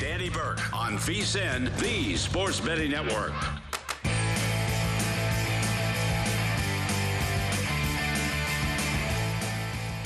Danny Burke on VSIN, the Sports Betting Network.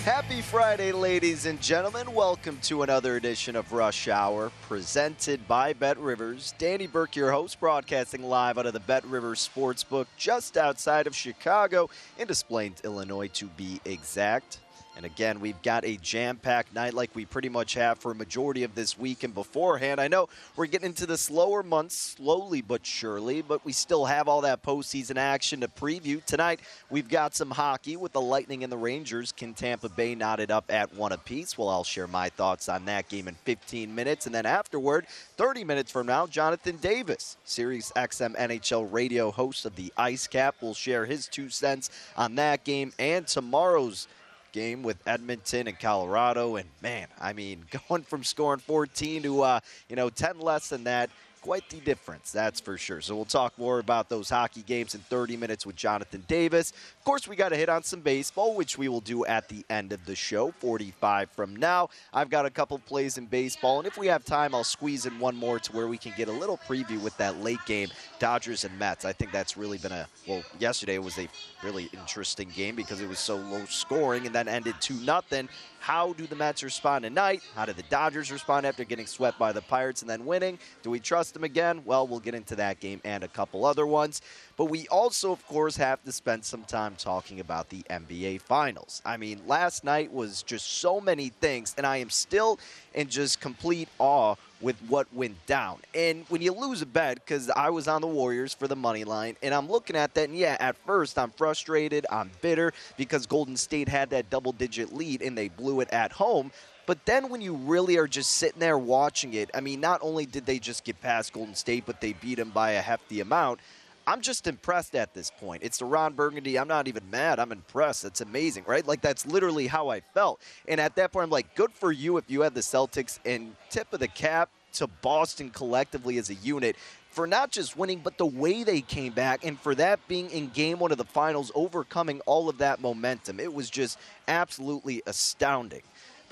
Happy Friday, ladies and gentlemen. Welcome to another edition of Rush Hour, presented by Bet Rivers. Danny Burke, your host, broadcasting live out of the Bet Rivers Sportsbook just outside of Chicago in Des Plaines, Illinois, to be exact. And again, we've got a jam packed night like we pretty much have for a majority of this week and beforehand. I know we're getting into the slower months slowly but surely, but we still have all that postseason action to preview. Tonight, we've got some hockey with the Lightning and the Rangers. Can Tampa Bay knotted up at one apiece? Well, I'll share my thoughts on that game in 15 minutes. And then afterward, 30 minutes from now, Jonathan Davis, Sirius XM NHL radio host of the Ice Cap, will share his two cents on that game and tomorrow's game with Edmonton and Colorado. And man, I mean, going from scoring 14 to uh, you know 10 less than that. Quite the difference, that's for sure. So we'll talk more about those hockey games in 30 minutes with Jonathan Davis. Of course, we got to hit on some baseball, which we will do at the end of the show, 45 from now. I've got a couple plays in baseball, and if we have time, I'll squeeze in one more to where we can get a little preview with that late game, Dodgers and Mets. I think that's really been a well. Yesterday was a really interesting game because it was so low scoring, and then ended two nothing. How do the Mets respond tonight? How did the Dodgers respond after getting swept by the Pirates and then winning? Do we trust them again? Well, we'll get into that game and a couple other ones. But we also, of course, have to spend some time talking about the NBA Finals. I mean, last night was just so many things, and I am still in just complete awe with what went down. And when you lose a bet, because I was on the Warriors for the money line, and I'm looking at that, and yeah, at first I'm frustrated, I'm bitter because Golden State had that double digit lead and they blew it at home. But then when you really are just sitting there watching it, I mean, not only did they just get past Golden State, but they beat them by a hefty amount. I'm just impressed at this point. It's the Ron Burgundy. I'm not even mad. I'm impressed. That's amazing, right? Like that's literally how I felt. And at that point, I'm like, good for you if you had the Celtics and tip of the cap to Boston collectively as a unit for not just winning, but the way they came back, and for that being in game one of the finals, overcoming all of that momentum. It was just absolutely astounding.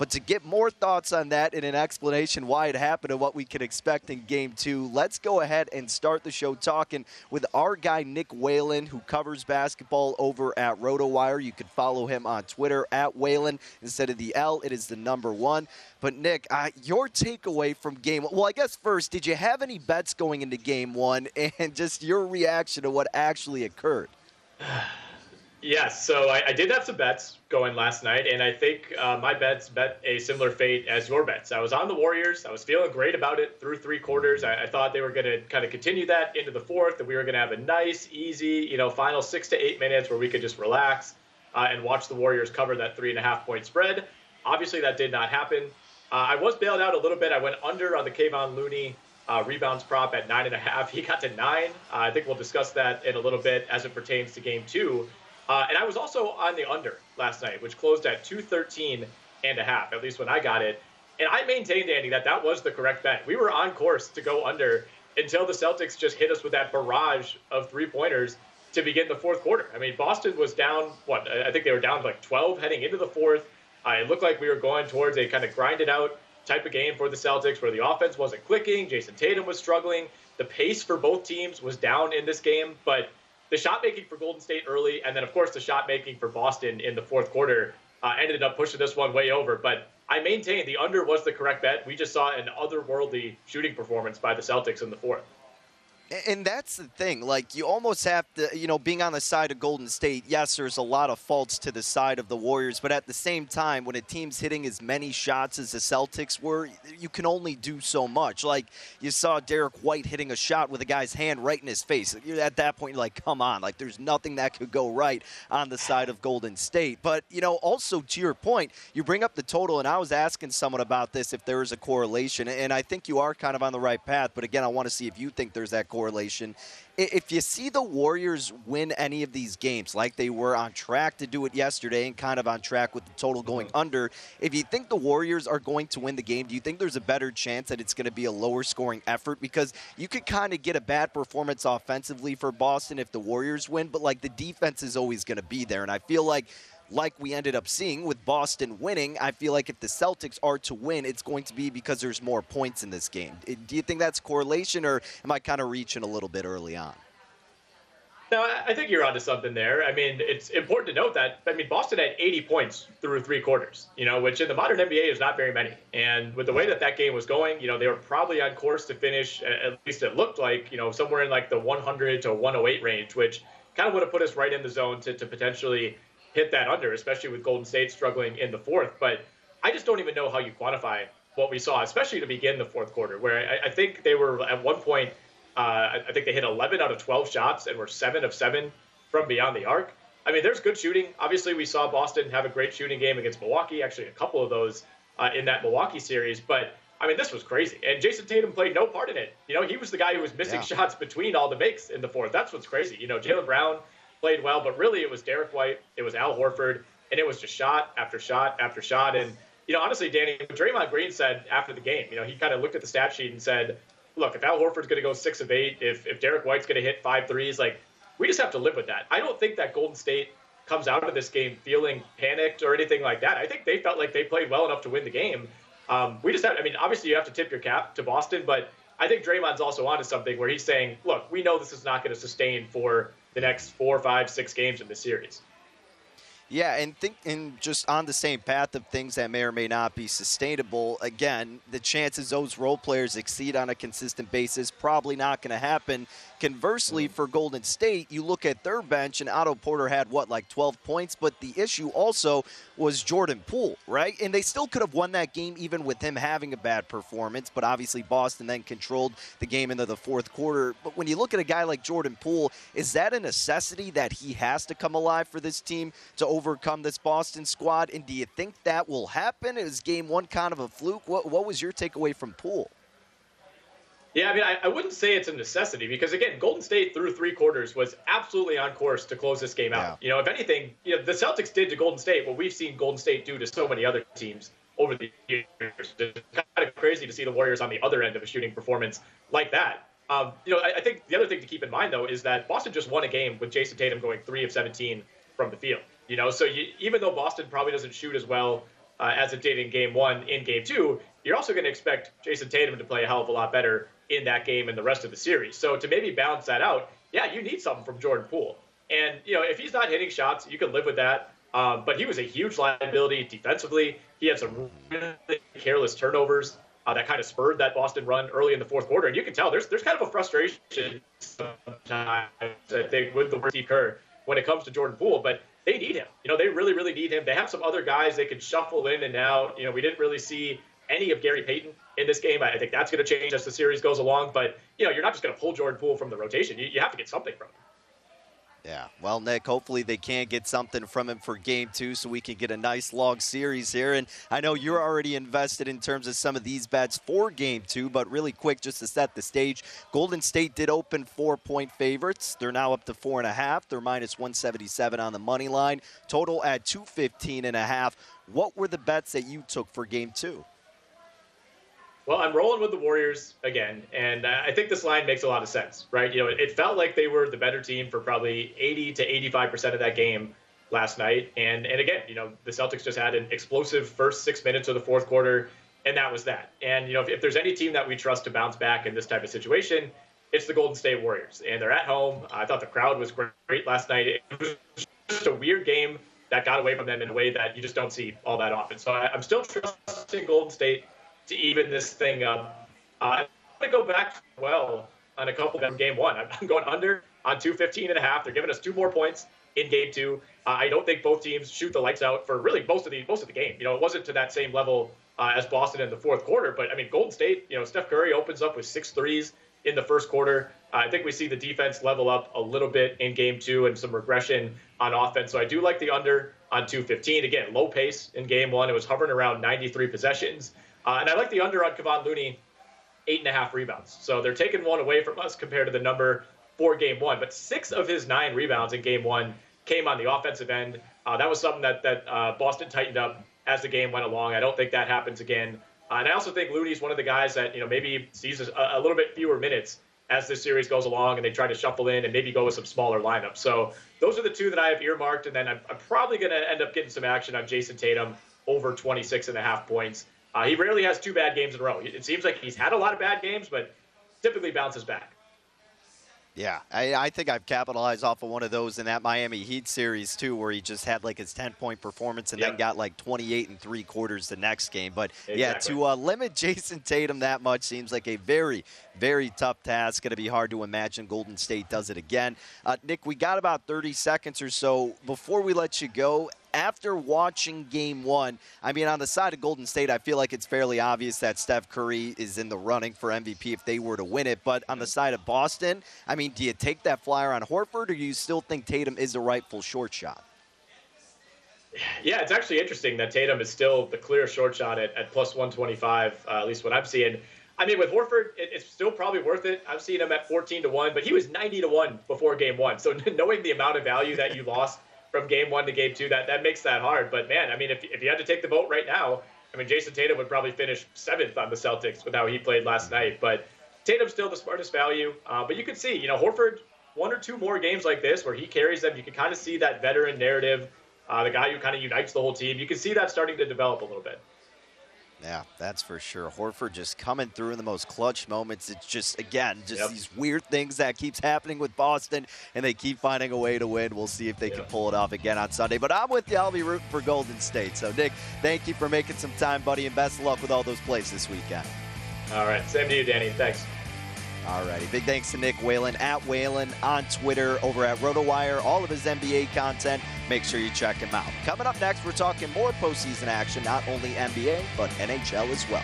But to get more thoughts on that and an explanation why it happened and what we can expect in game two, let's go ahead and start the show talking with our guy, Nick Whalen, who covers basketball over at RotoWire. You can follow him on Twitter at Whalen. Instead of the L, it is the number one. But, Nick, uh, your takeaway from game well, I guess first, did you have any bets going into game one and just your reaction to what actually occurred? Yes, so I, I, did have some bets going last night, and I think uh, my bets bet a similar fate as your bets. I was on the Warriors. I was feeling great about it through three quarters. I, I thought they were going to kind of continue that into the fourth, that we were going to have a nice, easy, you know, final six to eight minutes where we could just relax uh, and watch the Warriors cover that three and a half point spread. Obviously, that did not happen. Uh, I was bailed out a little bit. I went under on the Kevon Looney uh, rebounds prop at nine and a half. He got to nine. Uh, I think we'll discuss that in a little bit as it pertains to game two. Uh, and I was also on the under last night, which closed at 213 and a half, at least when I got it. And I maintained, Danny, that that was the correct bet. We were on course to go under until the Celtics just hit us with that barrage of three pointers to begin the fourth quarter. I mean, Boston was down, what, I think they were down like 12 heading into the fourth. Uh, it looked like we were going towards a kind of grinded out type of game for the Celtics where the offense wasn't clicking. Jayson Tatum was struggling. The pace for both teams was down in this game, but the shot making for Golden State early, and then of course the shot making for Boston in the fourth quarter uh, ended up pushing this one way over. But I maintain the under was the correct bet. We just saw an otherworldly shooting performance by the Celtics in the fourth. And that's the thing. Like, you almost have to, you know, being on the side of Golden State, yes, there's a lot of faults to the side of the Warriors, but at the same time, when a team's hitting as many shots as the Celtics were, you can only do so much. Like, you saw Derrick White hitting a shot with a guy's hand right in his face. At that point, like, come on. Like, there's nothing that could go right on the side of Golden State. But, you know, also to your point, you bring up the total, and I was asking someone about this if there is a correlation, and I think you are kind of on the right path. But again, I want to see if you think there's that correlation correlation. If you see the Warriors win any of these games, like they were on track to do it yesterday and kind of on track with the total going mm-hmm. under, if you think the Warriors are going to win the game, do you think there's a better chance that it's going to be a lower scoring effort? Because you could kind of get a bad performance offensively for Boston if the Warriors win, but like the defense is always going to be there. And I feel like like we ended up seeing with Boston winning, I feel like if the Celtics are to win, it's going to be because there's more points in this game. Do you think that's correlation, or am I kind of reaching a little bit early on? No, I think you're onto something there. I mean, it's important to note that I mean Boston had 80 points through three quarters, you know, which in the modern NBA is not very many. And with the way that that game was going, you know, they were probably on course to finish. At least it looked like, you know, somewhere in like the 100 to 108 range, which kind of would have put us right in the zone to, to potentially hit that under, especially with Golden State struggling in the fourth. But I just don't even know how you quantify what we saw, especially to begin the fourth quarter, where I, I think they were at one point, uh, I think they hit 11 out of 12 shots and were seven of seven from beyond the arc. I mean, there's good shooting. Obviously, we saw Boston have a great shooting game against Milwaukee, actually, a couple of those uh, in that Milwaukee series. But I mean, this was crazy. And Jayson Tatum played no part in it. You know, he was the guy who was missing yeah. shots between all the makes in the fourth. That's what's crazy. You know, Jaylen Brown played well, but really it was Derrick White, it was Al Horford, and it was just shot after shot after shot. And you know, honestly, Danny, Draymond Green said after the game, you know, he kind of looked at the stat sheet and said, "Look, if Al Horford's going to go six of eight, if if Derrick White's going to hit five threes, like we just have to live with that." I don't think that Golden State comes out of this game feeling panicked or anything like that. I think they felt like they played well enough to win the game. Um, we just have, I mean, obviously you have to tip your cap to Boston, but I think Draymond's also onto something where he's saying, look, we know this is not going to sustain for the next four, five, six games in the series. Yeah, and think and just on the same path of things that may or may not be sustainable. Again, the chances those role players exceed on a consistent basis probably not going to happen. Conversely, mm-hmm. for Golden State, you look at their bench, and Otto Porter had what, like 12 points, but the issue also was Jordan Poole, right? And they still could have won that game even with him having a bad performance, but obviously Boston then controlled the game into the fourth quarter. But when you look at a guy like Jordan Poole, is that a necessity that he has to come alive for this team to overcome this Boston squad? And do you think that will happen? Is game one kind of a fluke? What, what was your takeaway from Poole? Yeah, I mean, I, I, wouldn't say it's a necessity because again, Golden State through three quarters was absolutely on course to close this game out. Yeah. You know, if anything, you know, the Celtics did to Golden State what we've seen Golden State do to so many other teams over the years. It's kind of crazy to see the Warriors on the other end of a shooting performance like that. Um, you know, I, I, think the other thing to keep in mind though is that Boston just won a game with Jayson Tatum going three of 17 from the field. You know, so you, even though Boston probably doesn't shoot as well uh, as it did in Game One, in Game Two, you're also going to expect Jayson Tatum to play a hell of a lot better in that game and the rest of the series. So to maybe balance that out, yeah, you need something from Jordan Poole. And you know, if he's not hitting shots, you can live with that. Um, but he was a huge liability defensively. He had some really careless turnovers uh, that kind of spurred that Boston run early in the fourth quarter. And you can tell there's there's kind of a frustration sometimes I think with the Steve Kerr when it comes to Jordan Poole. But they need him. You know, they really, really need him. They have some other guys they can shuffle in and out. You know, we didn't really see any of Gary Payton in this game. I think that's going to change as the series goes along. But, you know, you're not just going to pull Jordan Poole from the rotation. You, you have to get something from him. Yeah. Well, Nick, hopefully they can get something from him for game two so we can get a nice long series here. And I know you're already invested in terms of some of these bets for game two, but really quick, just to set the stage, Golden State did open four point favorites. They're now up to four and a half. They're minus 177 on the money line. Total at 215 and a half. What were the bets that you took for game two? Well, I'm rolling with the Warriors again, and I think this line makes a lot of sense, right? You know, it felt like they were the better team for probably 80 to 85 percent of that game last night, and and again, you know, the Celtics just had an explosive first six minutes of the fourth quarter, and that was that. And you know, if, if there's any team that we trust to bounce back in this type of situation, it's the Golden State Warriors, and they're at home. I thought the crowd was great last night. It was just a weird game that got away from them in a way that you just don't see all that often. So I, I'm still trusting Golden State to even this thing up. Uh, I'm going to go back well on a couple of them game one. I'm going under on 215 and a half. They're giving us two more points in game two. Uh, I don't think both teams shoot the lights out for really most of the most of the game. You know, it wasn't to that same level uh, as Boston in the fourth quarter, but I mean, Golden State. You know, Steph Curry opens up with six threes in the first quarter. Uh, I think we see the defense level up a little bit in game two and some regression on offense. So I do like the under on 215. Again, low pace in game one. It was hovering around 93 possessions. Uh, and I like the under on Kevon Looney, eight and a half rebounds. So they're taking one away from us compared to the number for game one. But six of his nine rebounds in game one came on the offensive end. Uh, that was something that that uh, Boston tightened up as the game went along. I don't think that happens again. Uh, and I also think Looney's one of the guys that you know maybe sees a, a, little bit fewer minutes as this series goes along, and they try to shuffle in and maybe go with some smaller lineups. So those are the two that I have earmarked, and then I'm, I'm probably going to end up getting some action on Jayson Tatum over 26 and a half points. Uh, he rarely has two bad games in a row. It seems like he's had a lot of bad games, but typically bounces back. Yeah, I, I, think I've capitalized off of one of those in that Miami Heat series too, where he just had like his 10 point performance and yep. then got like 28 and three quarters the next game. But exactly. yeah, to uh, limit Jayson Tatum that much seems like a very, very tough task. Going to be hard to imagine Golden State does it again. Uh, Nick, we got about 30 seconds or so before we let you go after watching game one, I mean, on the side of Golden State, I feel like it's fairly obvious that Steph Curry is in the running for MVP if they were to win it. But on the side of Boston, I mean, do you take that flyer on Horford, or do you still think Tatum is a rightful short shot? Yeah, it's actually interesting that Tatum is still the clear short shot at, at plus 125, uh, at least what I'm seeing. I mean, with Horford, it, it's still probably worth it. I've seen him at 14 to 1, but he was 90 to 1 before game one. So knowing the amount of value that you lost from game one to game two, that, that makes that hard. But man, I mean, if, if you had to take the vote right now, I mean, Jayson Tatum would probably finish seventh on the Celtics with how he played last night. But Tatum's still the smartest value. Uh, but you can see, you know, Horford, one or two more games like this where he carries them, you can kind of see that veteran narrative, uh, the guy who kind of unites the whole team. You can see that starting to develop a little bit. Yeah, that's for sure. Horford just coming through in the most clutch moments. It's just again, just yep. these weird things that keeps happening with Boston, and they keep finding a way to win. We'll see if they yep. can pull it off again on Sunday. But I'm with you. I'll be rooting for Golden State. So Nick, thank you for making some time, buddy, and best of luck with all those plays this weekend. All right, same to you, Danny. Thanks. All righty. Big thanks to Nick Whalen at Whalen on Twitter, over at RotoWire. All of his NBA content. Make sure you check him out. Coming up next, we're talking more postseason action, not only NBA, but NHL as well.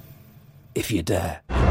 if you dare.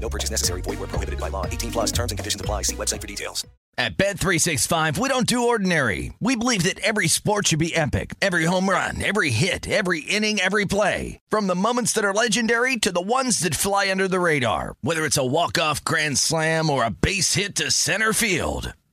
No purchase necessary. Void where prohibited by law. 18 plus terms and conditions apply. See website for details. At Bet365, we don't do ordinary. We believe that every sport should be epic. Every home run, every hit, every inning, every play. From the moments that are legendary to the ones that fly under the radar. Whether it's a walk-off grand slam or a base hit to center field.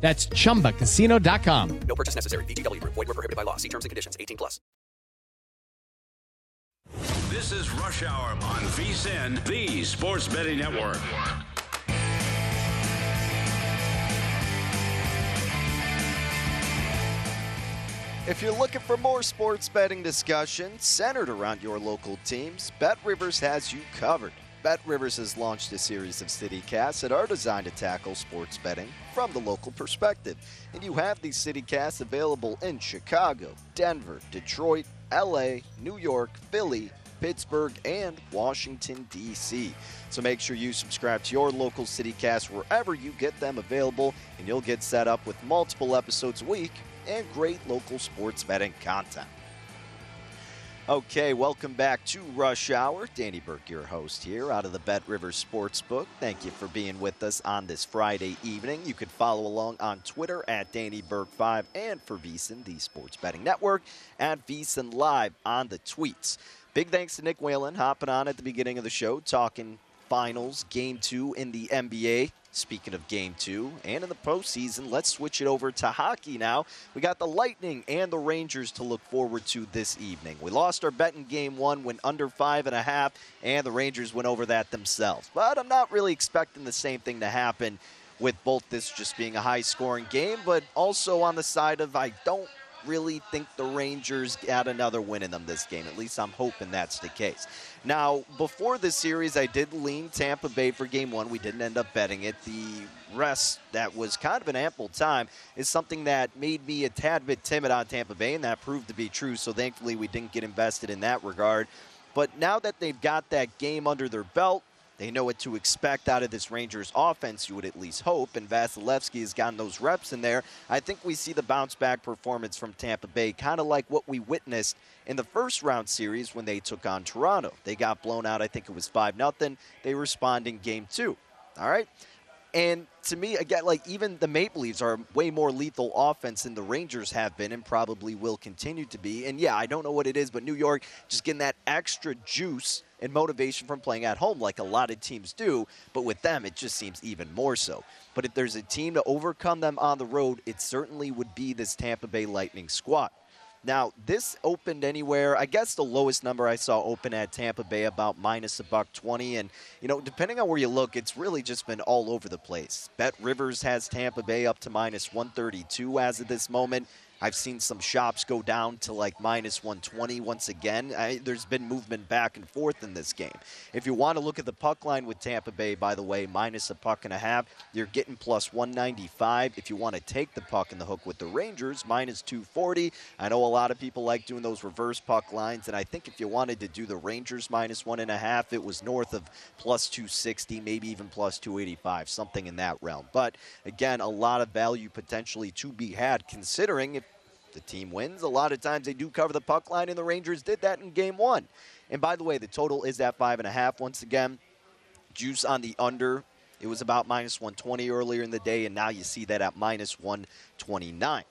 That's chumbacasino.com. No purchase necessary. VGW Group. Void were prohibited by law. See terms and conditions. 18 plus. This is Rush Hour on VSIN, the Sports Betting Network. If you're looking for more sports betting discussion centered around your local teams, Bet Rivers has you covered. Bet Rivers has launched a series of CityCasts that are designed to tackle sports betting from the local perspective. And you have these CityCasts available in Chicago, Denver, Detroit, LA, New York, Philly, Pittsburgh, and Washington, D.C. So make sure you subscribe to your local CityCast wherever you get them available, and you'll get set up with multiple episodes a week and great local sports betting content. Okay, welcome back to Rush Hour. Danny Burke, your host here out of the Bet River Sportsbook. Thank you for being with us on this Friday evening. You can follow along on Twitter at Danny Burke5 and for VSIN, the Sports Betting Network, at VSIN Live on the tweets. Big thanks to Nick Whalen hopping on at the beginning of the show, talking finals, game two in the NBA. Speaking of game two and in the postseason, let's switch it over to hockey now. We got the Lightning and the Rangers to look forward to this evening. We lost our bet in game one, went under five and a half, and the Rangers went over that themselves. But I'm not really expecting the same thing to happen with both this just being a high scoring game, but also on the side of I don't really think the Rangers got another win in them this game. At least I'm hoping that's the case. Now, before the series, I did lean Tampa Bay for game one. We didn't end up betting it. The rest that was kind of an ample time is something that made me a tad bit timid on Tampa Bay, and that proved to be true. So thankfully, we didn't get invested in that regard. But now that they've got that game under their belt, they know what to expect out of this Rangers offense, you would at least hope. And Vasilevskiy has gotten those reps in there. I think we see the bounce back performance from Tampa Bay, kind of like what we witnessed in the first round series when they took on Toronto. They got blown out, I think it was 5 0. They respond in game two. All right. And to me, again, like even the Maple Leafs are way more lethal offense than the Rangers have been and probably will continue to be. And yeah, I don't know what it is, but New York just getting that extra juice and motivation from playing at home like a lot of teams do. But with them, it just seems even more so. But if there's a team to overcome them on the road, it certainly would be this Tampa Bay Lightning squad. Now, this opened anywhere. I guess the lowest number I saw open at Tampa Bay about minus a buck 20. And, you know, depending on where you look, it's really just been all over the place. Bet Rivers has Tampa Bay up to minus 132 as of this moment. I've seen some shops go down to like minus 120 once again. I, there's been movement back and forth in this game. If you want to look at the puck line with Tampa Bay, by the way, minus a puck and a half, you're getting plus 195. If you want to take the puck in the hook with the Rangers, minus 240. I know a lot of people like doing those reverse puck lines, and I think if you wanted to do the Rangers minus one and a half, it was north of plus 260, maybe even plus 285, something in that realm. But again, a lot of value potentially to be had considering if the team wins. A lot of times they do cover the puck line, and the Rangers did that in game one. And by the way, the total is at five and a half once again. Juice on the under. It was about minus 120 earlier in the day, and now you see that at minus 129.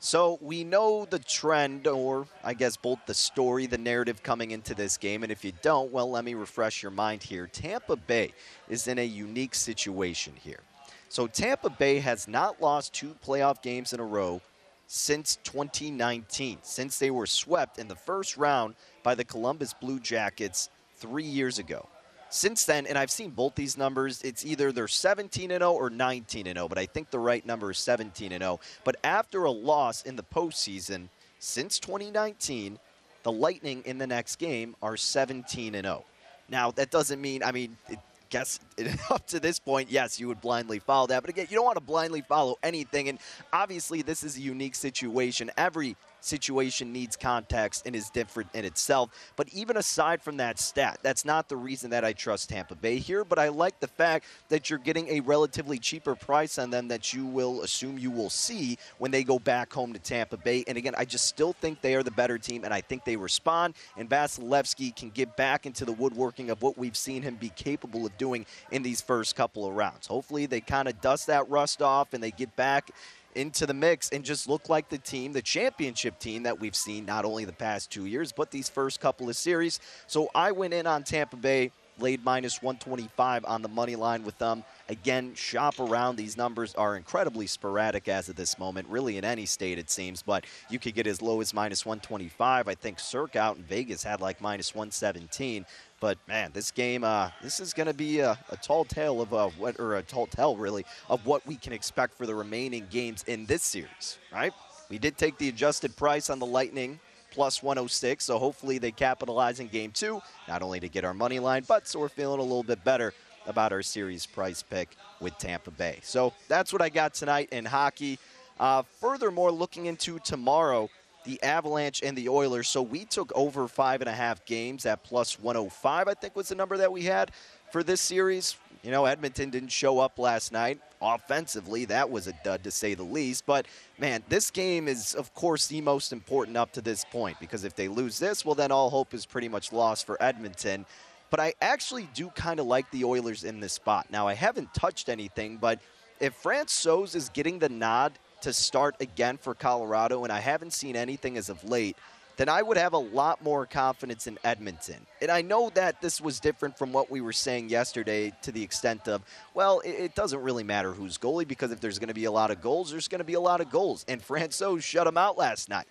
So we know the trend, or I guess both the story, the narrative coming into this game. And if you don't, well, let me refresh your mind here. Tampa Bay is in a unique situation here. So Tampa Bay has not lost two playoff games in a row since 2019, since they were swept in the first round by the Columbus Blue Jackets three years ago. Since then, and I've seen both these numbers, it's either they're 17 0 or 19 0, but I think the right number is 17 0. But after a loss in the postseason since 2019, the Lightning in the next game are 17 0. Now, that doesn't mean, I mean, it, guess up to this point, yes, you would blindly follow that. But again, you don't want to blindly follow anything. And obviously, this is a unique situation. Every situation needs context and is different in itself. But even aside from that stat, that's not the reason that I trust Tampa Bay here. But I like the fact that you're getting a relatively cheaper price on them that you will assume you will see when they go back home to Tampa Bay. And again, I just still think they are the better team, and I think they respond. And Vasilevskiy can get back into the woodworking of what we've seen him be capable of doing in these first couple of rounds. Hopefully, they kind of dust that rust off and they get back into the mix and just look like the team, the championship team that we've seen not only the past two years, but these first couple of series. So I went in on Tampa Bay, laid minus 125 on the money line with them. Again, shop around. These numbers are incredibly sporadic as of this moment, really in any state it seems, but you could get as low as minus 125. I think Circa out in Vegas had like minus 117. But man, this game, uh, this is going to be a, a, tall tale of uh, what, or a tall tale really of what we can expect for the remaining games in this series. Right? We did take the adjusted price on the Lightning plus 106, so hopefully they capitalize in game two, not only to get our money line, but so we're feeling a little bit better about our series price pick with Tampa Bay. So that's what I got tonight in hockey. Uh, furthermore, looking into tomorrow, the Avalanche and the Oilers. So we took over five and a half games at plus 105, I think was the number that we had for this series. You know, Edmonton didn't show up last night. Offensively, that was a dud to say the least. But man, this game is, of course, the most important up to this point because if they lose this, well, then all hope is pretty much lost for Edmonton. But I actually do kind of like the Oilers in this spot. Now, I haven't touched anything, but if Francouz is getting the nod to start again for Colorado, and I haven't seen anything as of late, then I would have a lot more confidence in Edmonton. And I know that this was different from what we were saying yesterday to the extent of, well, it, doesn't really matter who's goalie because if there's going to be a lot of goals, there's going to be a lot of goals. And Francouz shut him out last night,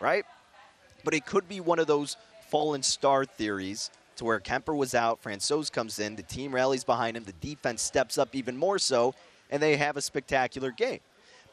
right? But it could be one of those fallen star theories to where Kuemper was out, Francouz comes in, the team rallies behind him, the defense steps up even more so, and they have a spectacular game.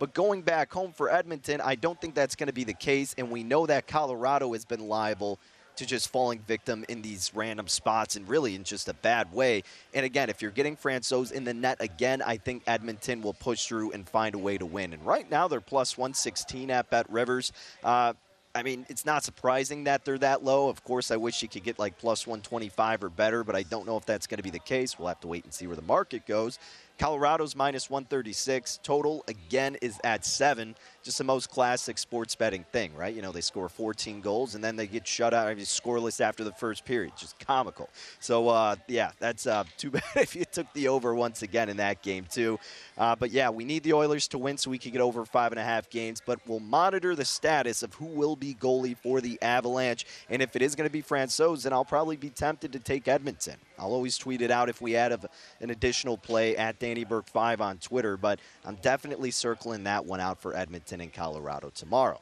But going back home for Edmonton, I don't think that's going to be the case. And we know that Colorado has been liable to just falling victim in these random spots and really in just a bad way. And again, if you're getting Francouz in the net again, I think Edmonton will push through and find a way to win. And right now they're plus 116 at Bet Rivers. Uh, I mean, it's not surprising that they're that low. Of course, I wish you could get like plus 125 or better, but I don't know if that's going to be the case. We'll have to wait and see where the market goes. Colorado's minus 136. Total, again, is at seven. Just the most classic sports betting thing, right? You know, they score 14 goals and then they get shut out. I mean, scoreless after the first period. Just comical. So, uh, yeah, that's uh, too bad if you took the over once again in that game, too. Uh, but yeah, we need the Oilers to win so we can get over five and a half games. But we'll monitor the status of who will be goalie for the Avalanche. And if it is going to be Francouz, then I'll probably be tempted to take Edmonton. I'll always tweet it out if we add an additional play at Danny Burke 5 on Twitter, but I'm definitely circling that one out for Edmonton and Colorado tomorrow.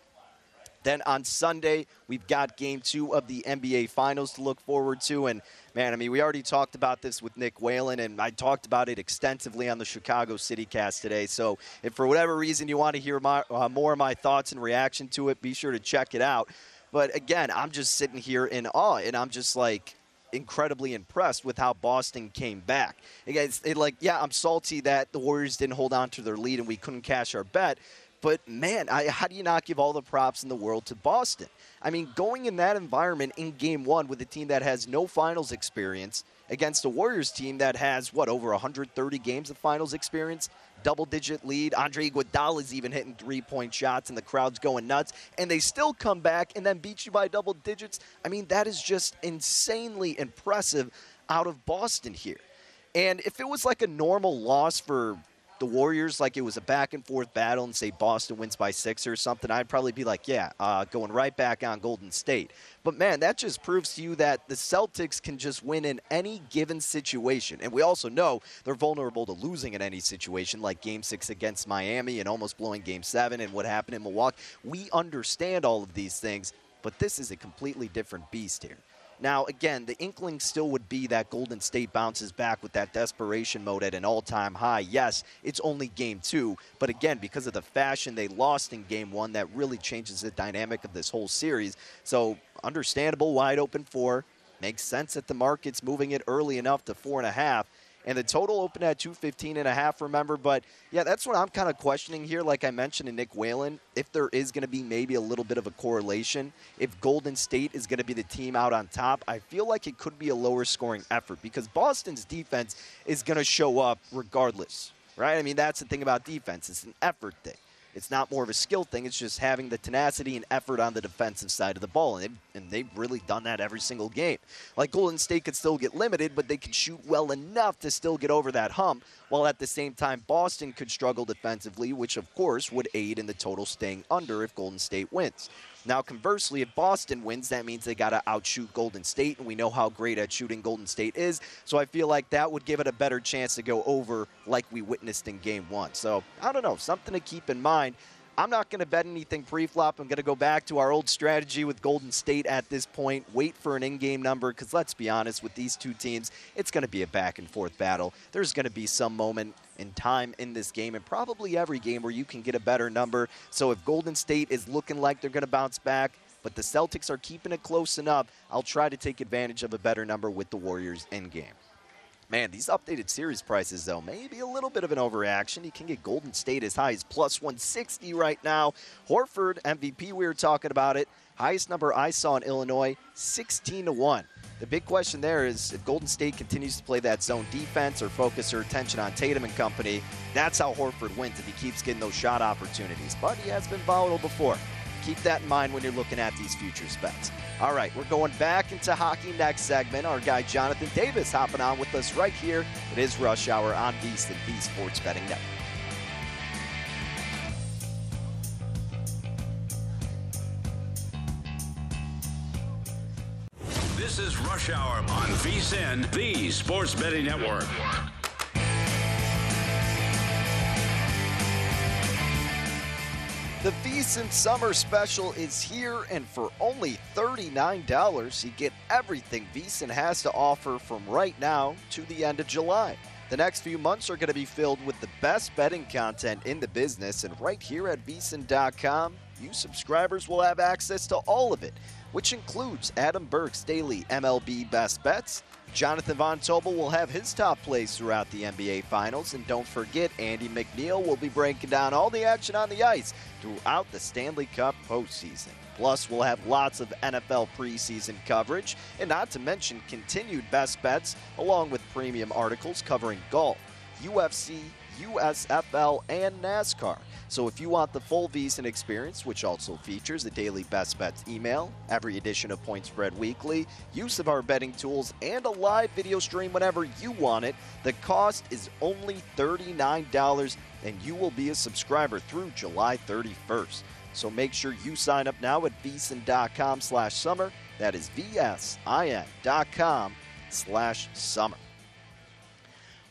Then on Sunday, we've got game two of the NBA Finals to look forward to. And man, I mean, we already talked about this with Nick Whalen, and I talked about it extensively on the Chicago City cast today. So if for whatever reason you want to hear my, uh, more of my thoughts and reaction to it, be sure to check it out. But again, I'm just sitting here in awe, and I'm just like, incredibly impressed with how Boston came back. Again, it like, yeah, I'm salty that the Warriors didn't hold on to their lead and we couldn't cash our bet. But man, I, how do you not give all the props in the world to Boston? I mean, going in that environment in game one with a team that has no finals experience against a Warriors team that has, what, over 130 games of finals experience? Double digit lead. Andre Iguodala's even hitting three point shots, and the crowd's going nuts. And they still come back and then beat you by double digits. I mean, that is just insanely impressive out of Boston here. And if it was like a normal loss for the Warriors like it was a back and forth battle and say Boston wins by six or something, I'd probably be like, yeah, uh, going right back on Golden State. But man, that just proves to you that the Celtics can just win in any given situation. And we also know they're vulnerable to losing in any situation, like game six against Miami and almost blowing game seven and what happened in Milwaukee. We understand all of these things, but this is a completely different beast here. Now, again, the inkling still would be that Golden State bounces back with that desperation mode at an all time high. Yes, it's only game two, but again, because of the fashion they lost in game one, that really changes the dynamic of this whole series. So, understandable, wide open four. Makes sense that the market's moving it early enough to four and a half and the total opened at 215 and a half remember but yeah that's what i'm kind of questioning here. Like i mentioned to nick whalen if there is going to be maybe a little bit of a correlation if golden state is going to be the team out on top i feel like it could be a lower scoring effort because boston's defense is going to show up regardless right? I mean that's the thing about defense. It's an effort thing it's not more of a skill thing. It's just having the tenacity and effort on the defensive side of the ball. And they've, and they've really done that every single game. Like Golden State could still get limited, but they can shoot well enough to still get over that hump, while at the same time, Boston could struggle defensively, which of course would aid in the total staying under if Golden State wins. Now, conversely, if Boston wins, that means they got to outshoot Golden State, and we know how great at shooting Golden State is. So I feel like that would give it a better chance to go over like we witnessed in game one. So I don't know, something to keep in mind. I'm not going to bet anything pre-flop. I'm going to go back to our old strategy with Golden State at this point. Wait for an in-game number because let's be honest, with these two teams, it's going to be a back and forth battle. There's going to be some moment in time in this game and probably every game where you can get a better number. So if Golden State is looking like they're going to bounce back, but the Celtics are keeping it close enough, I'll try to take advantage of a better number with the Warriors in game. Man, these updated series prices, though, maybe a little bit of an overreaction. You can get Golden State as high as plus 160 right now. Horford, MVP, we were talking about it. Highest number I saw in Illinois, 16 to 1. The big question there is if Golden State continues to play that zone defense or focus their attention on Tatum and company, that's how Horford wins if he keeps getting those shot opportunities. But he has been volatile before. Keep that in mind when you're looking at these futures bets. All right, we're going back into hockey next segment. Our guy Jonathan Davis hopping on with us right here. It is Rush Hour on VSiN, the Sports Betting Network. Hour on VSiN, the Sports Betting Network. The VSiN Summer Special is here, and for only $39, you get everything VSiN has to offer from right now to the end of July. The next few months are going to be filled with the best betting content in the business, and right here at VSiN.com, you subscribers will have access to all of it, which includes Adam Burke's daily MLB best bets Jonathan Von Tobel will have his top plays throughout the NBA Finals. And don't forget, Andy McNeil will be breaking down all the action on the ice throughout the Stanley Cup postseason. Plus, we'll have lots of NFL preseason coverage, and not to mention continued best bets, along with premium articles covering golf, UFC, USFL, and NASCAR. So if you want the full VSiN experience, which also features a daily best bets email, every edition of Point Spread Weekly, use of our betting tools, and a live video stream whenever you want it, the cost is only $39 and you will be a subscriber through July 31st. So make sure you sign up now at vsin.com slash summer. That is vsin.com slash summer.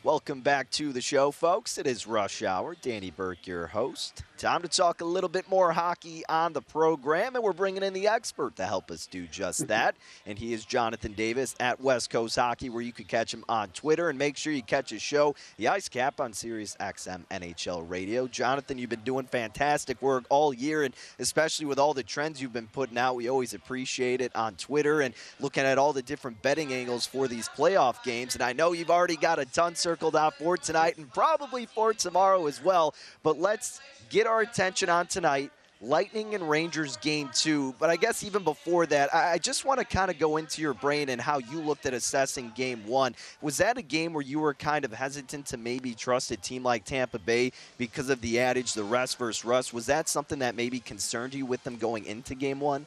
Welcome back to the show, folks. It is Rush Hour. Danny Burke, your host. Time to talk a little bit more hockey on the program, and we're bringing in the expert to help us do just that. And he is Jonathan Davis at West Coast Hockey, where you can catch him on Twitter. And make sure you catch his show, The Ice Cap, on Sirius XM NHL Radio. Jonathan, you've been doing fantastic work all year, and especially with all the trends you've been putting out, we always appreciate it on Twitter and looking at all the different betting angles for these playoff games. And I know you've already got a ton circled out for tonight and probably for tomorrow as well. But let's get our attention on tonight. Lightning and Rangers game two. But I guess even before that, I just want to kind of go into your brain and how you looked at assessing game one. Was that a game where you were kind of hesitant to maybe trust a team like Tampa Bay because of the adage, the rest versus rust? Was that something that maybe concerned you with them going into game one?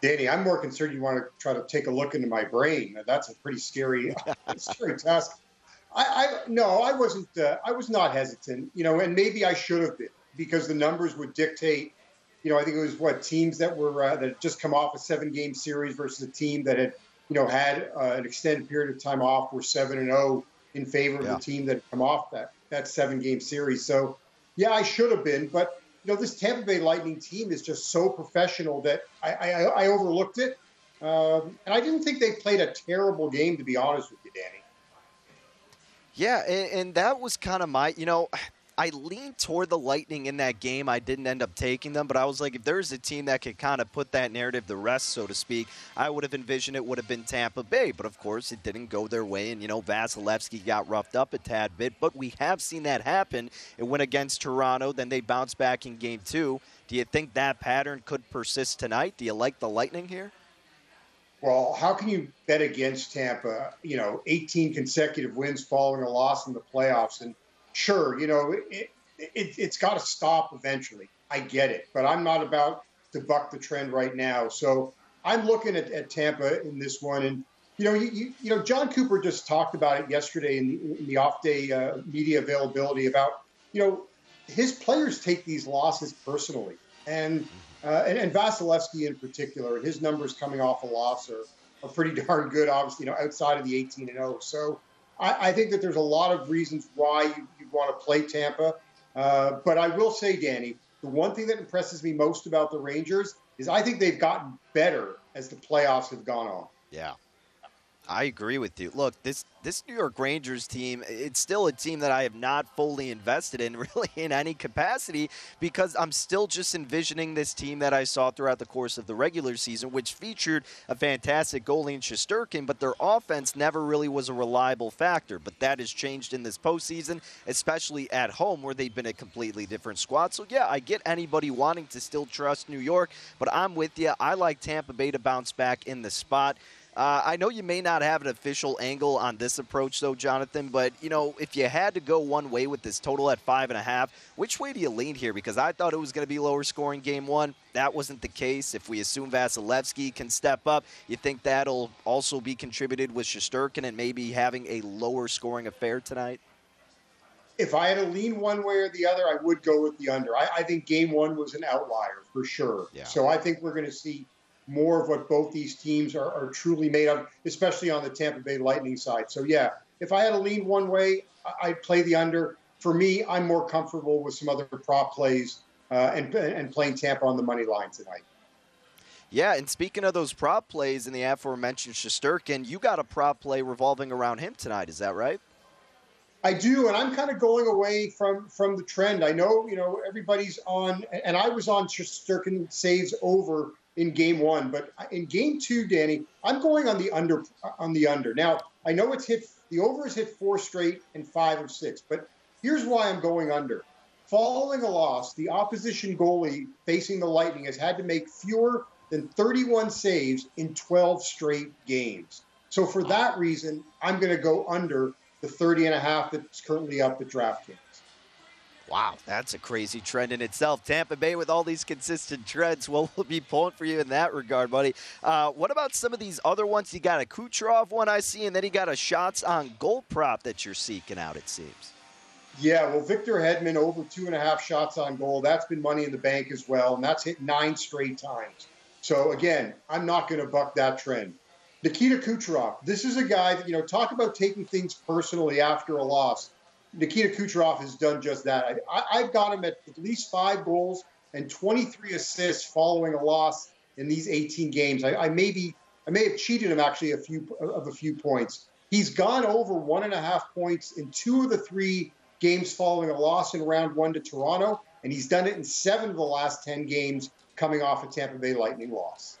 Danny, I'm more concerned you want to try to take a look into my brain. That's a pretty scary, scary task. I, I no, I wasn't. Uh, I was not hesitant, you know, and maybe I should have been because the numbers would dictate. You know, I think it was what teams that were uh, that just come off a seven game series versus a team that had you know had uh, an extended period of time off were seven and zero oh in favor of yeah. the team that had come off that that seven game series. So yeah, I should have been, but you know this Tampa Bay Lightning team is just so professional that I, I, I overlooked it, um, and I didn't think they played a terrible game to be honest with you, Danny. Yeah, and, and that was kind of my, you know, I leaned toward the Lightning in that game. I didn't end up taking them, but I was like, if there's a team that could kind of put that narrative to rest, so to speak, I would have envisioned it would have been Tampa Bay. But of course, it didn't go their way, and you know, Vasilevskiy got roughed up a tad bit. But we have seen that happen. It went against Toronto, then they bounced back in Game Two. Do you think that pattern could persist tonight? Do you like the Lightning here? Well, how can you bet against Tampa? You know, 18 consecutive wins following a loss in the playoffs, and sure, you know, it, it, it's got to stop eventually. I get it, but I'm not about to buck the trend right now. So I'm looking at, at Tampa in this one, and you know, you, you, you, know, Jon Cooper just talked about it yesterday in the, in the off-day uh, media availability about you know his players take these losses personally, and uh, and, and Vasilevskiy in particular, and his numbers coming off a loss are, are pretty darn good. Obviously, you know, outside of the 18 and 0. So I, I think that there's a lot of reasons why you, you want to play Tampa. Uh, but I will say, Danny, the one thing that impresses me most about the Rangers is I think they've gotten better as the playoffs have gone on. Yeah. I agree with you. Look, this this New York Rangers team, it's still a team that I have not fully invested in really in any capacity because I'm still just envisioning this team that I saw throughout the course of the regular season, which featured a fantastic goalie in Shesterkin, but their offense never really was a reliable factor. But that has changed in this postseason, especially at home where they've been a completely different squad. So yeah, I get anybody wanting to still trust New York, but I'm with you. I like Tampa Bay to bounce back in the spot. Uh, I know you may not have an official angle on this approach, though, Jonathan, but you know, if you had to go one way with this total at five and a half, which way do you lean here? Because I thought it was going to be lower scoring game one. That wasn't the case. If we assume Vasilevskiy can step up, you think that'll also be contributed with Shesterkin and maybe having a lower scoring affair tonight? If I had to lean one way or the other, I would go with the under. I, I think game one was an outlier for sure. Yeah. So I think we're going to see more of what both these teams are, are, truly made of, especially on the Tampa Bay Lightning side. So, yeah, if I had to lean one way, I'd play the under. For me, I'm more comfortable with some other prop plays uh, and, and playing Tampa on the money line tonight. Yeah, and speaking of those prop plays in the aforementioned Shesterkin, you got a prop play revolving around him tonight. Is that right? I do, and I'm kind of going away from from the trend. I know, you know, everybody's on, and I was on Shesterkin saves over in game one. But in game two, Danny, I'm going on the under on the under. Now I know it's hit the over has hit four straight and five of six, but here's why I'm going under. following a loss, the opposition goalie facing the Lightning has had to make fewer than 31 saves in 12 straight games. So for that reason, I'm going to go under the 30 and a half that's currently up at DraftKings. Wow, that's a crazy trend in itself. Tampa Bay with all these consistent trends. We'll be pulling for you in that regard, buddy. Uh, what about some of these other ones? You got a Kucherov one I see, and then you got a shots on goal prop that you're seeking out, it seems. Yeah, well, Victor Hedman over two and a half shots on goal. That's been money in the bank as well, and that's hit nine straight times. So again, I'm not going to buck that trend. Nikita Kucherov, this is a guy that, you know, talk about taking things personally after a loss. Nikita Kucherov has done just that. I, have got him at at least five goals and 23 assists following a loss in these 18 games. I, I may be, I may have cheated him actually a few of a few points. He's gone over one and a half points in two of the three games following a loss in round one to Toronto, and he's done it in seven of the last 10 games coming off a Tampa Bay Lightning loss.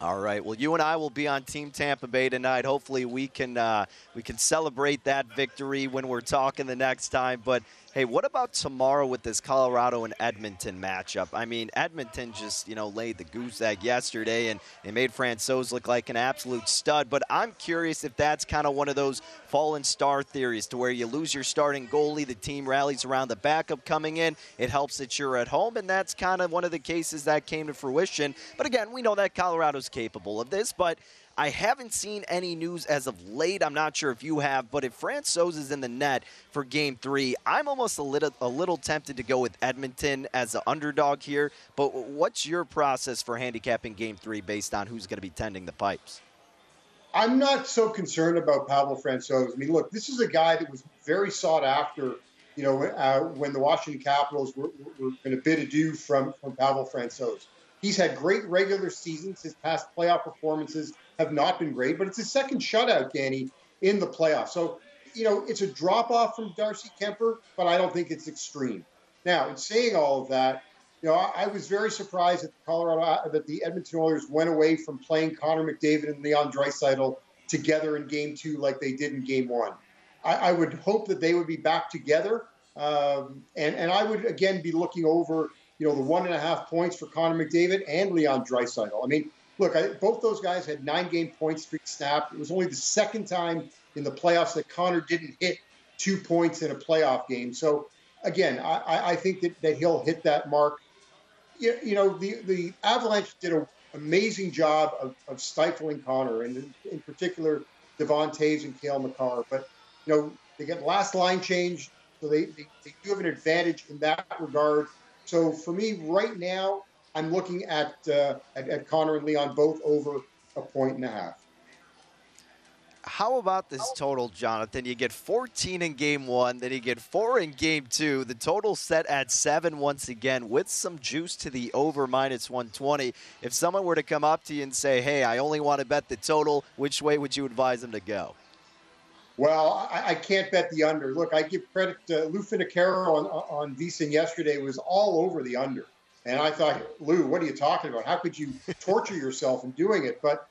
All right. Well, you and I will be on Team Tampa Bay tonight. Hopefully, we can uh, we can celebrate that victory when we're talking the next time. But Hey, what about tomorrow with this Colorado and Edmonton matchup? I mean, Edmonton just, you know, laid the goose egg yesterday and they made Francouz look like an absolute stud. But I'm curious if that's kind of one of those fallen star theories to where you lose your starting goalie, the team rallies around the backup coming in. It helps that you're at home, and that's kind of one of the cases that came to fruition. But again, we know that Colorado's capable of this, but I haven't seen any news as of late. I'm not sure if you have, but if Francouz is in the net for game three, I'm almost a little a little tempted to go with Edmonton as the underdog here. But what's your process for handicapping game three based on who's going to be tending the pipes? I'm not so concerned about Pavel Francouz. I mean, look, this is a guy that was very sought after. You know, uh, when the Washington Capitals were, were going to bid adieu from from Pavel Francouz. He's had great regular seasons. His past playoff performances have not been great, but it's his second shutout, Danny, in the playoffs. So, you know, it's a drop off from Darcy Kuemper, but I don't think it's extreme. Now, in saying all of that, you know, I, I was very surprised that the Colorado uh, that the Edmonton Oilers went away from playing Connor McDavid and Leon Draisaitl together in Game Two like they did in Game One. I, I would hope that they would be back together, um, and and I would again be looking over you know the one and a half points for Connor McDavid and Leon Draisaitl. I mean, look, I, both those guys had nine game point streak snapped. It was only the second time in the playoffs that Connor didn't hit two points in a playoff game. So again, I, I think that, that he'll hit that mark. You, you know, the, the Avalanche did an amazing job of, of stifling Connor, and in, in particular, Devon Toews and Cale Makar. But, you know, they get last line change, so they, they, they do have an advantage in that regard. So for me, right now, I'm looking at, uh, at, at Connor and Leon both over a point and a half. How about this total, Jonathan? You get 14 in game one, then you get four in game two. The total set at seven once again, with some juice to the over minus 120. If someone were to come up to you and say, "Hey, I only want to bet the total," which way would you advise them to go? Well, I, I can't bet the under. Look, I give credit to Lou Finocchiaro on on VSiN yesterday was all over the under. And I thought, Lou, what are you talking about? How could you torture yourself in doing it? But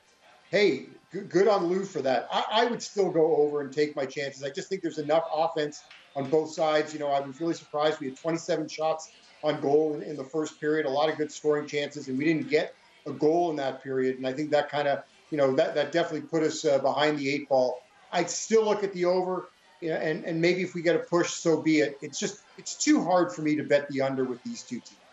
hey, good on Lou for that. I, I, would still go over and take my chances. I just think there's enough offense on both sides. You know, I was really surprised. We had 27 shots on goal in, in the first period, a lot of good scoring chances, and we didn't get a goal in that period. And I think that kind of, you know, that, that definitely put us uh, behind the eight ball. I'd still look at the over. You know, and, and maybe if we get a push, so be it. It's just it's too hard for me to bet the under with these two teams.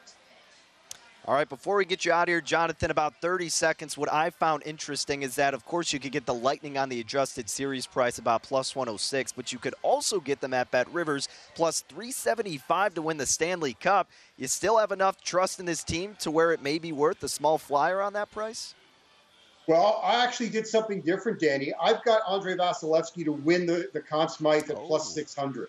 All right, before we get you out of here, Jonathan, about 30 seconds. What I found interesting is that, of course, you could get the Lightning on the adjusted series price about plus 106, but you could also get them at BetRivers plus 375 to win the Stanley Cup. You still have enough trust in this team to where it may be worth a small flyer on that price? Well, I actually did something different, Danny. I've got Andre Vasilevskiy to win the, the Conn Smythe at oh. plus 600.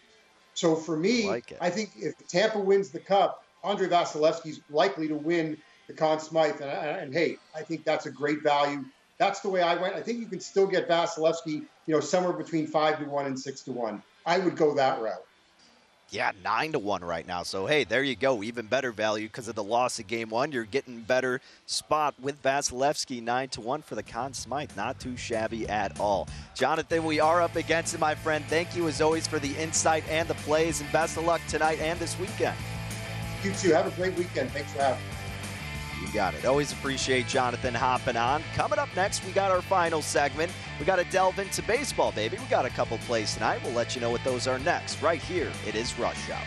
So for me, I, like I think if Tampa wins the Cup, Andrei Vasilevskiy's likely to win the Conn Smythe. And, and, hey, I think that's a great value. That's the way I went. I think you can still get Vasilevskiy, you know, somewhere between five to one and six to one. I would go that route. Yeah, nine to one right now. So hey, there you go. Even better value because of the loss of game one. You're getting better spot with Vasilevskiy nine to one for the Conn Smythe. Not too shabby at all. Jonathan, we are up against it, my friend. Thank you as always for the insight and the plays, and best of luck tonight and this weekend. You too. Have a great weekend. Thanks for having me. You got it. Always appreciate Jonathan hopping on. Coming up next, we got our final segment. We got to delve into baseball, baby. We got a couple plays tonight. We'll let you know what those are next. Right here, it is Rush Hour.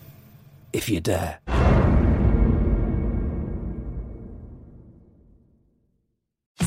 if you dare.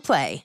Play.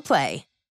Play.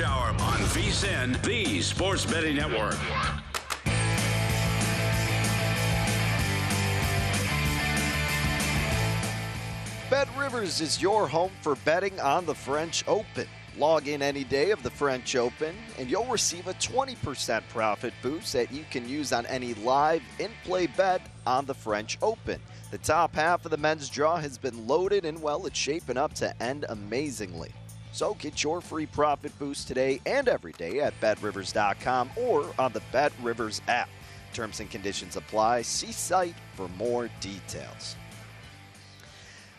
hour on VSiN, the Sports Betting Network. Bet Rivers is your home for betting on the French Open. Log in any day of the French Open, and you'll receive a 20% profit boost that you can use on any live in play bet on the French Open. The top half of the men's draw has been loaded, and well, it's shaping up to end amazingly. So get your free profit boost today and every day at betrivers.com or on the BetRivers app. Terms and conditions apply. See site for more details.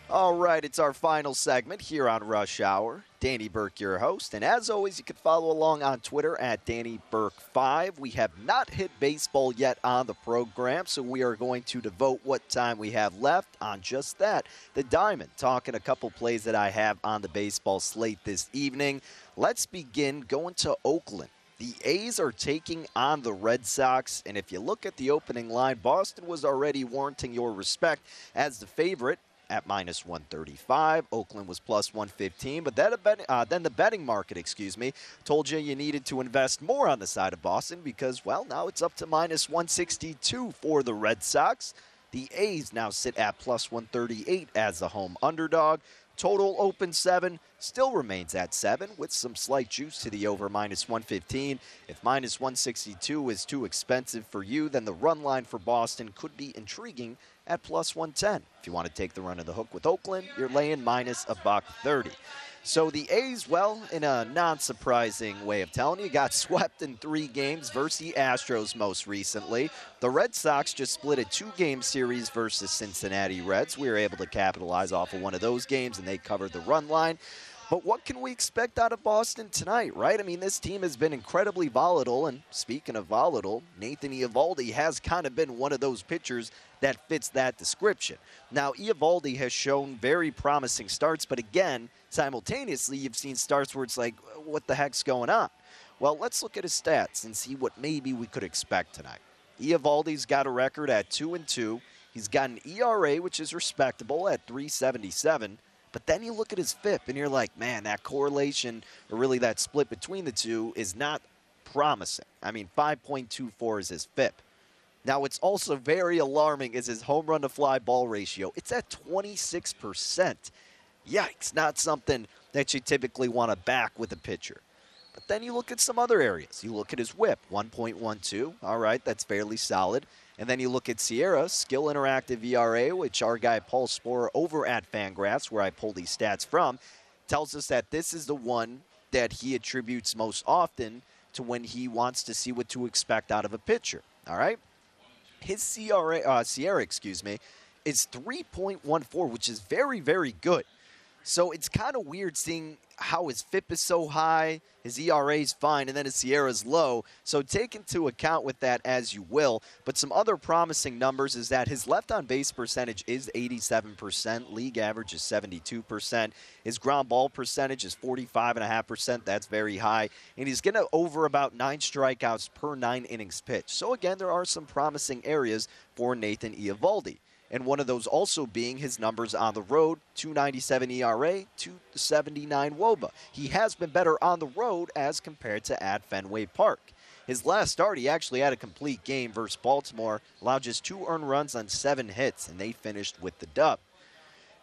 All right, it's our final segment here on Rush Hour. Danny Burke, your host. And as always, you can follow along on Twitter at Danny Burke5. We have not hit baseball yet on the program, so we are going to devote what time we have left on just that. The Diamond, talking a couple plays that I have on the baseball slate this evening. Let's begin going to Oakland. The A's are taking on the Red Sox, and if you look at the opening line, Boston was already warranting your respect as the favorite at minus 135. Oakland was plus 115, but then, uh, then the betting market, excuse me, told you you needed to invest more on the side of Boston because, well, now it's up to minus 162 for the Red Sox. The A's now sit at plus 138 as the home underdog. Total open seven still remains at seven with some slight juice to the over minus 115. If minus 162 is too expensive for you, then the run line for Boston could be intriguing at plus 110. If you want to take the run of the hook with Oakland, you're laying minus a buck 30. So the A's, well, in a non surprising way of telling you, got swept in three games versus the Astros most recently. The Red Sox just split a two game series versus Cincinnati Reds. We were able to capitalize off of one of those games, and they covered the run line. But what can we expect out of Boston tonight, right? I mean, this team has been incredibly volatile. And speaking of volatile, Nathan Eovaldi has kind of been one of those pitchers that fits that description. Now, Eovaldi has shown very promising starts, but again, simultaneously, you've seen starts where it's like, what the heck's going on? Well, let's look at his stats and see what maybe we could expect tonight. Eovaldi's got a record at 2 and 2. He's got an ERA which is respectable at 377. But then you look at his FIP and you're like, man, that correlation or really that split between the two is not promising. I mean, 5.24 is his FIP. Now, what's also very alarming is his home run to fly ball ratio. It's at 26%. Yikes, not something that you typically want to back with a pitcher. But then you look at some other areas. You look at his whip, 1.12. All right, that's fairly solid. And then you look at SIERA, skill interactive ERA, which our guy Paul Sporer over at Fangraphs, where I pulled these stats from, tells us that this is the one that he attributes most often to when he wants to see what to expect out of a pitcher. All right? His CRA, uh, SIERA, excuse me, is 3.14, which is very, very good. So it's kind of weird seeing how his FIP is so high, his ERA is fine, and then his SIERA is low. So take into account with that as you will. But some other promising numbers is that his left on base percentage is 87%, league average is 72%, his ground ball percentage is 45.5%. That's very high. And he's getting over about nine strikeouts per nine innings pitched. So again, there are some promising areas for Nathan Eovaldi and one of those also being his numbers on the road 297 ERA, 279 Woba. He has been better on the road as compared to at Fenway Park. His last start, he actually had a complete game versus Baltimore, allowed just two earned runs on seven hits, and they finished with the dub.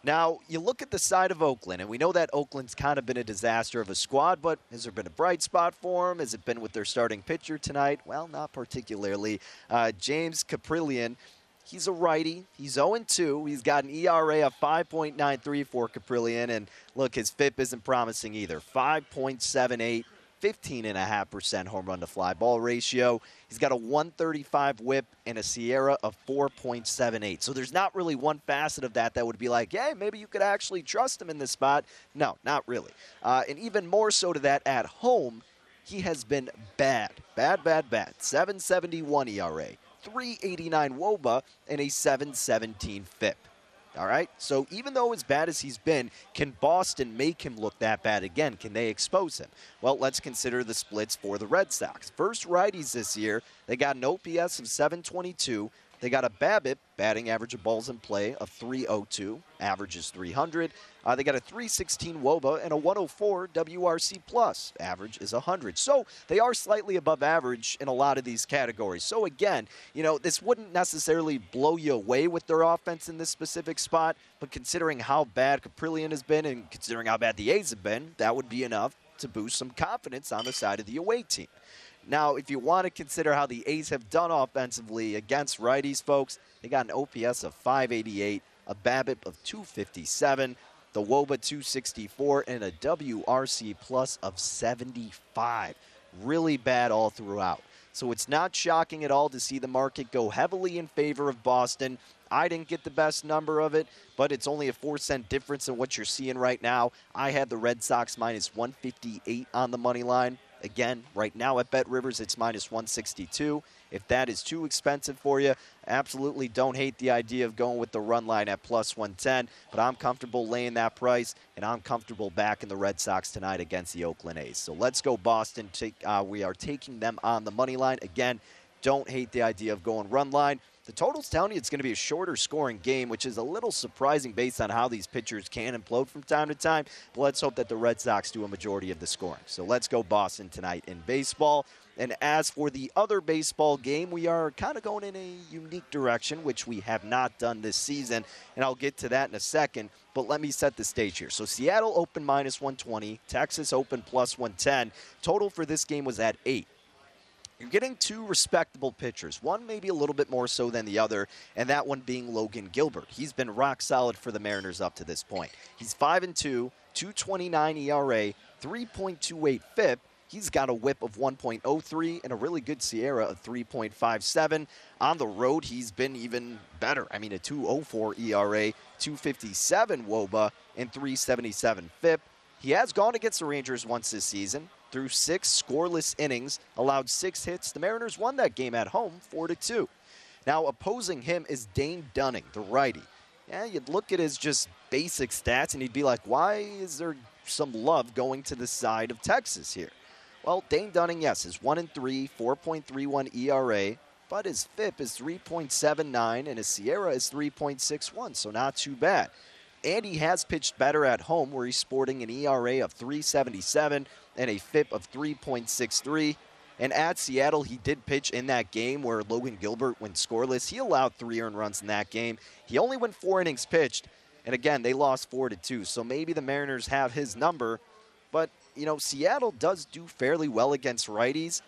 Now, you look at the side of Oakland, and we know that Oakland's kind of been a disaster of a squad, but has there been a bright spot for them? Has it been with their starting pitcher tonight? Well, not particularly. Uh, James Kaprielian He's a righty. He's 0 2. He's got an ERA of 5.93 for Kaprielian. And look, his FIP isn't promising either 5.78, 15.5% home run to fly ball ratio. He's got a 135 whip and a SIERA of 4.78. So there's not really one facet of that that would be like, hey, maybe you could actually trust him in this spot. No, not really. Uh, and even more so to that at home, he has been bad. Bad, bad, bad. 771 ERA. 389 Woba and a 717 FIP. All right. So even though as bad as he's been, can Boston make him look that bad again? Can they expose him? Well, let's consider the splits for the Red Sox. First righties this year, they got an OPS of 722, They got a BABIP batting average of balls in play, of 302, average is 300. Uh, they got a 316 WOBA and a 104 WRC plus, average is 100. So they are slightly above average in a lot of these categories. So again, you know, this wouldn't necessarily blow you away with their offense in this specific spot, but considering how bad Kaprielian has been and considering how bad the A's have been, that would be enough to boost some confidence on the side of the away team. Now, if you want to consider how the A's have done offensively against righties, folks, they got an OPS of 588, a BABIP of 257, the WOBA 264, and a WRC plus of 75. Really bad all throughout. So it's not shocking at all to see the market go heavily in favor of Boston. I didn't get the best number of it, but it's only a four cent difference in what you're seeing right now. I had the Red Sox minus 158 on the money line. Again, right now at BetRivers, it's minus 162. If that is too expensive for you, absolutely don't hate the idea of going with the run line at plus 110. But I'm comfortable laying that price, and I'm comfortable backing the Red Sox tonight against the Oakland A's. So let's go, Boston. Take, uh, we are taking them on the money line. Again, don't hate the idea of going run line. The total's telling you it's going to be a shorter scoring game, which is a little surprising based on how these pitchers can implode from time to time. But let's hope that the Red Sox do a majority of the scoring. So let's go Boston tonight in baseball. And as for the other baseball game, we are kind of going in a unique direction, which we have not done this season. And I'll get to that in a second. But let me set the stage here. So Seattle open minus 120, Texas open plus 110. Total for this game was at eight. You're getting two respectable pitchers, one maybe a little bit more so than the other, and that one being Logan Gilbert. He's been rock solid for the Mariners up to this point. He's 5 and 2, 229 ERA, 3.28 FIP. He's got a whip of 1.03 and a really good SIERA of 3.57. On the road, he's been even better. I mean, a 204 ERA, 257 WOBA, and 377 FIP. He has gone against the Rangers once this season through six scoreless innings, allowed six hits. The Mariners won that game at home, four to two. Now opposing him is Dane Dunning, the righty. Yeah, you'd look at his just basic stats and you'd be like, why is there some love going to the side of Texas here? Well, Dane Dunning, yes, is one and three, 4.31 ERA, but his FIP is 3.79 and his SIERA is 3.61, so not too bad. And he has pitched better at home, where he's sporting an ERA of 377 and a FIP of 3.63. And at Seattle, he did pitch in that game where Logan Gilbert went scoreless. He allowed three earned runs in that game. He only went four innings pitched, and again, they lost four to two. So maybe the Mariners have his number, but you know, Seattle does do fairly well against righties.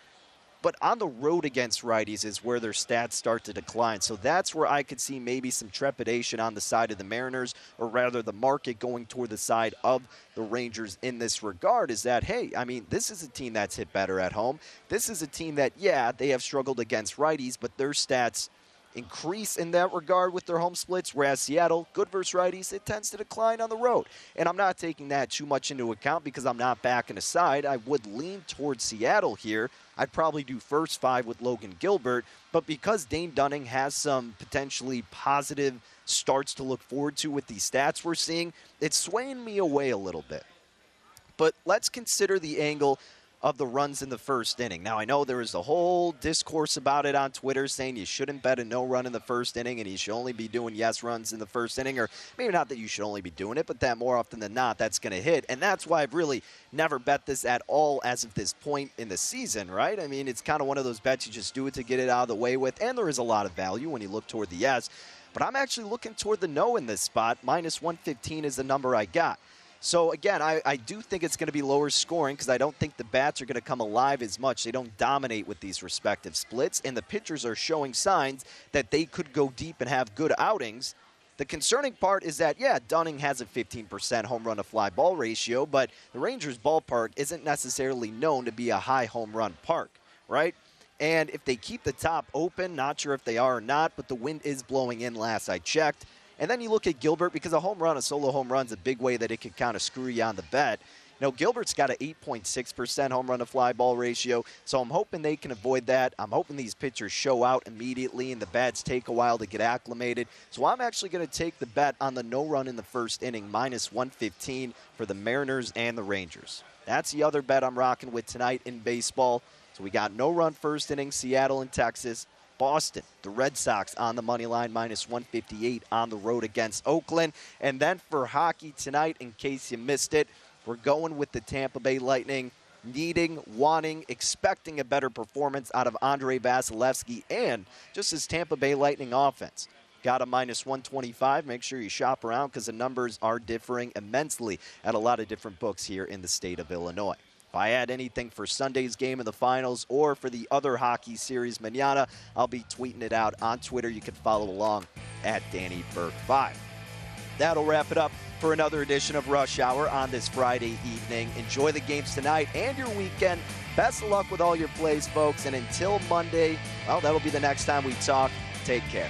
But on the road against righties is where their stats start to decline. So that's where I could see maybe some trepidation on the side of the Mariners, or rather the market going toward the side of the Rangers in this regard. Is that, hey, I mean, this is a team that's hit better at home. This is a team that, yeah, they have struggled against righties, but their stats increase in that regard with their home splits, whereas Seattle, good versus righties, it tends to decline on the road. And I'm not taking that too much into account because I'm not backing aside. I would lean towards Seattle here. I'd probably do first five with Logan Gilbert, but because Dane Dunning has some potentially positive starts to look forward to with these stats we're seeing, it's swaying me away a little bit. But let's consider the angle of the runs in the first inning. Now, I know there was a whole discourse about it on Twitter saying you shouldn't bet a no run in the first inning and you should only be doing yes runs in the first inning, or maybe not that you should only be doing it, but that more often than not, that's going to hit. And that's why I've really never bet this at all as of this point in the season, right? I mean, it's kind of one of those bets you just do it to get it out of the way with, and there is a lot of value when you look toward the yes. But I'm actually looking toward the no in this spot. Minus 115 is the number I got. So again, I, I do think it's going to be lower scoring because I don't think the bats are going to come alive as much. They don't dominate with these respective splits, and the pitchers are showing signs that they could go deep and have good outings. The concerning part is that, yeah, Dunning has a 15% home run to fly ball ratio, but the Rangers ballpark isn't necessarily known to be a high home run park, right? And if they keep the top open, not sure if they are or not, but the wind is blowing in last I checked. And then you look at Gilbert because a home run, a solo home run, is a big way that it can kind of screw you on the bet. You know, Gilbert's got an 8.6% home run to fly ball ratio, so I'm hoping they can avoid that. I'm hoping these pitchers show out immediately and the bats take a while to get acclimated. So I'm actually going to take the bet on the no run in the first inning, minus 115 for the Mariners and the Rangers. That's the other bet I'm rocking with tonight in baseball. So we got no run first inning, Seattle and Texas. Boston. The Red Sox on the money line, minus 158 on the road against Oakland. And then for hockey tonight, in case you missed it, we're going with the Tampa Bay Lightning needing, wanting, expecting a better performance out of Andrei Vasilevskiy and just his Tampa Bay Lightning offense. Got a minus 125. Make sure you shop around because the numbers are differing immensely at a lot of different books here in the state of Illinois. If I add anything for Sunday's game in the finals or for the other hockey series manana, I'll be tweeting it out on Twitter. You can follow along at Danny Burke 5. That'll wrap it up for another edition of Rush Hour on this Friday evening. Enjoy the games tonight and your weekend. Best of luck with all your plays, folks. And until Monday, well, that'll be the next time we talk. Take care.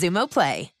Xumo Play.